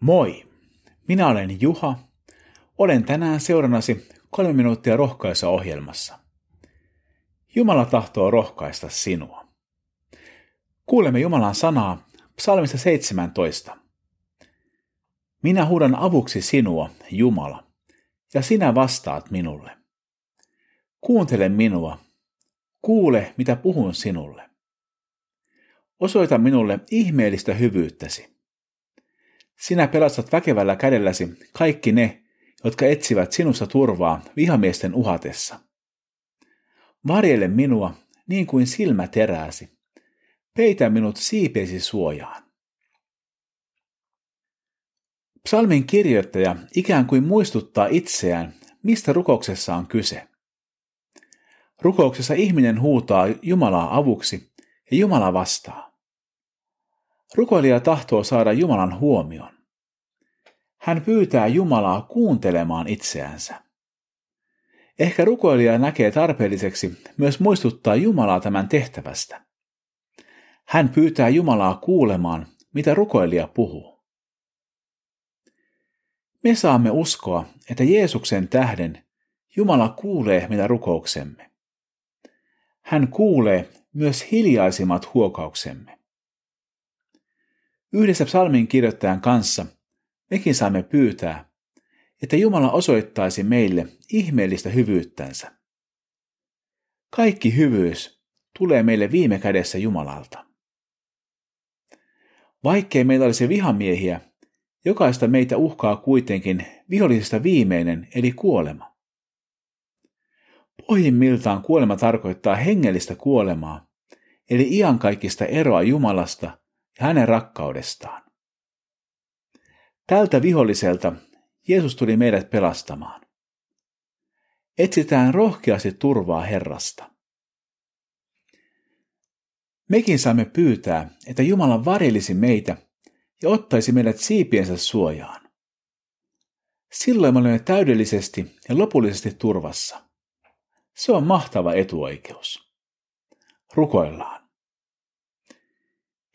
Moi! Minä olen Juha. Olen tänään seurannasi kolme minuuttia rohkaisa ohjelmassa. Jumala tahtoo rohkaista sinua. Kuulemme Jumalan sanaa psalmista 17. Minä huudan avuksi sinua, Jumala, ja sinä vastaat minulle. Kuuntele minua. Kuule, mitä puhun sinulle. Osoita minulle ihmeellistä hyvyyttäsi. Sinä pelastat väkevällä kädelläsi kaikki ne, jotka etsivät sinussa turvaa vihamiesten uhatessa. Varjele minua niin kuin silmä terääsi. Peitä minut siipeesi suojaan. Psalmin kirjoittaja ikään kuin muistuttaa itseään, mistä rukouksessa on kyse. Rukouksessa ihminen huutaa Jumalaa avuksi ja Jumala vastaa. Rukoilija tahtoo saada Jumalan huomion. Hän pyytää Jumalaa kuuntelemaan itseänsä. Ehkä rukoilija näkee tarpeelliseksi myös muistuttaa Jumalaa tämän tehtävästä. Hän pyytää Jumalaa kuulemaan, mitä rukoilija puhuu. Me saamme uskoa, että Jeesuksen tähden Jumala kuulee mitä rukouksemme. Hän kuulee myös hiljaisimmat huokauksemme. Yhdessä psalmin kirjoittajan kanssa mekin saamme pyytää, että Jumala osoittaisi meille ihmeellistä hyvyyttänsä. Kaikki hyvyys tulee meille viime kädessä Jumalalta. Vaikkei meillä olisi vihamiehiä, jokaista meitä uhkaa kuitenkin vihollisesta viimeinen eli kuolema. Pohjimmiltaan kuolema tarkoittaa hengellistä kuolemaa, eli iankaikkista eroa Jumalasta hänen rakkaudestaan. Tältä viholliselta Jeesus tuli meidät pelastamaan. Etsitään rohkeasti turvaa Herrasta. Mekin saamme pyytää, että Jumala varjelisi meitä ja ottaisi meidät siipiensä suojaan. Silloin me olemme täydellisesti ja lopullisesti turvassa. Se on mahtava etuoikeus. Rukoillaan.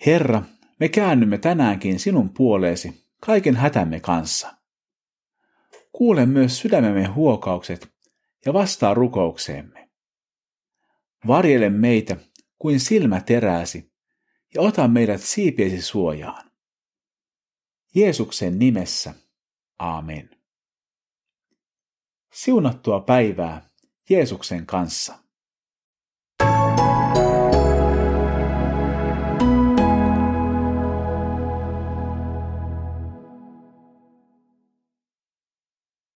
Herra, me käännymme tänäänkin sinun puoleesi kaiken hätämme kanssa. Kuule myös sydämemme huokaukset ja vastaa rukoukseemme. Varjele meitä kuin silmä terääsi ja ota meidät siipiesi suojaan. Jeesuksen nimessä. Aamen. Siunattua päivää Jeesuksen kanssa.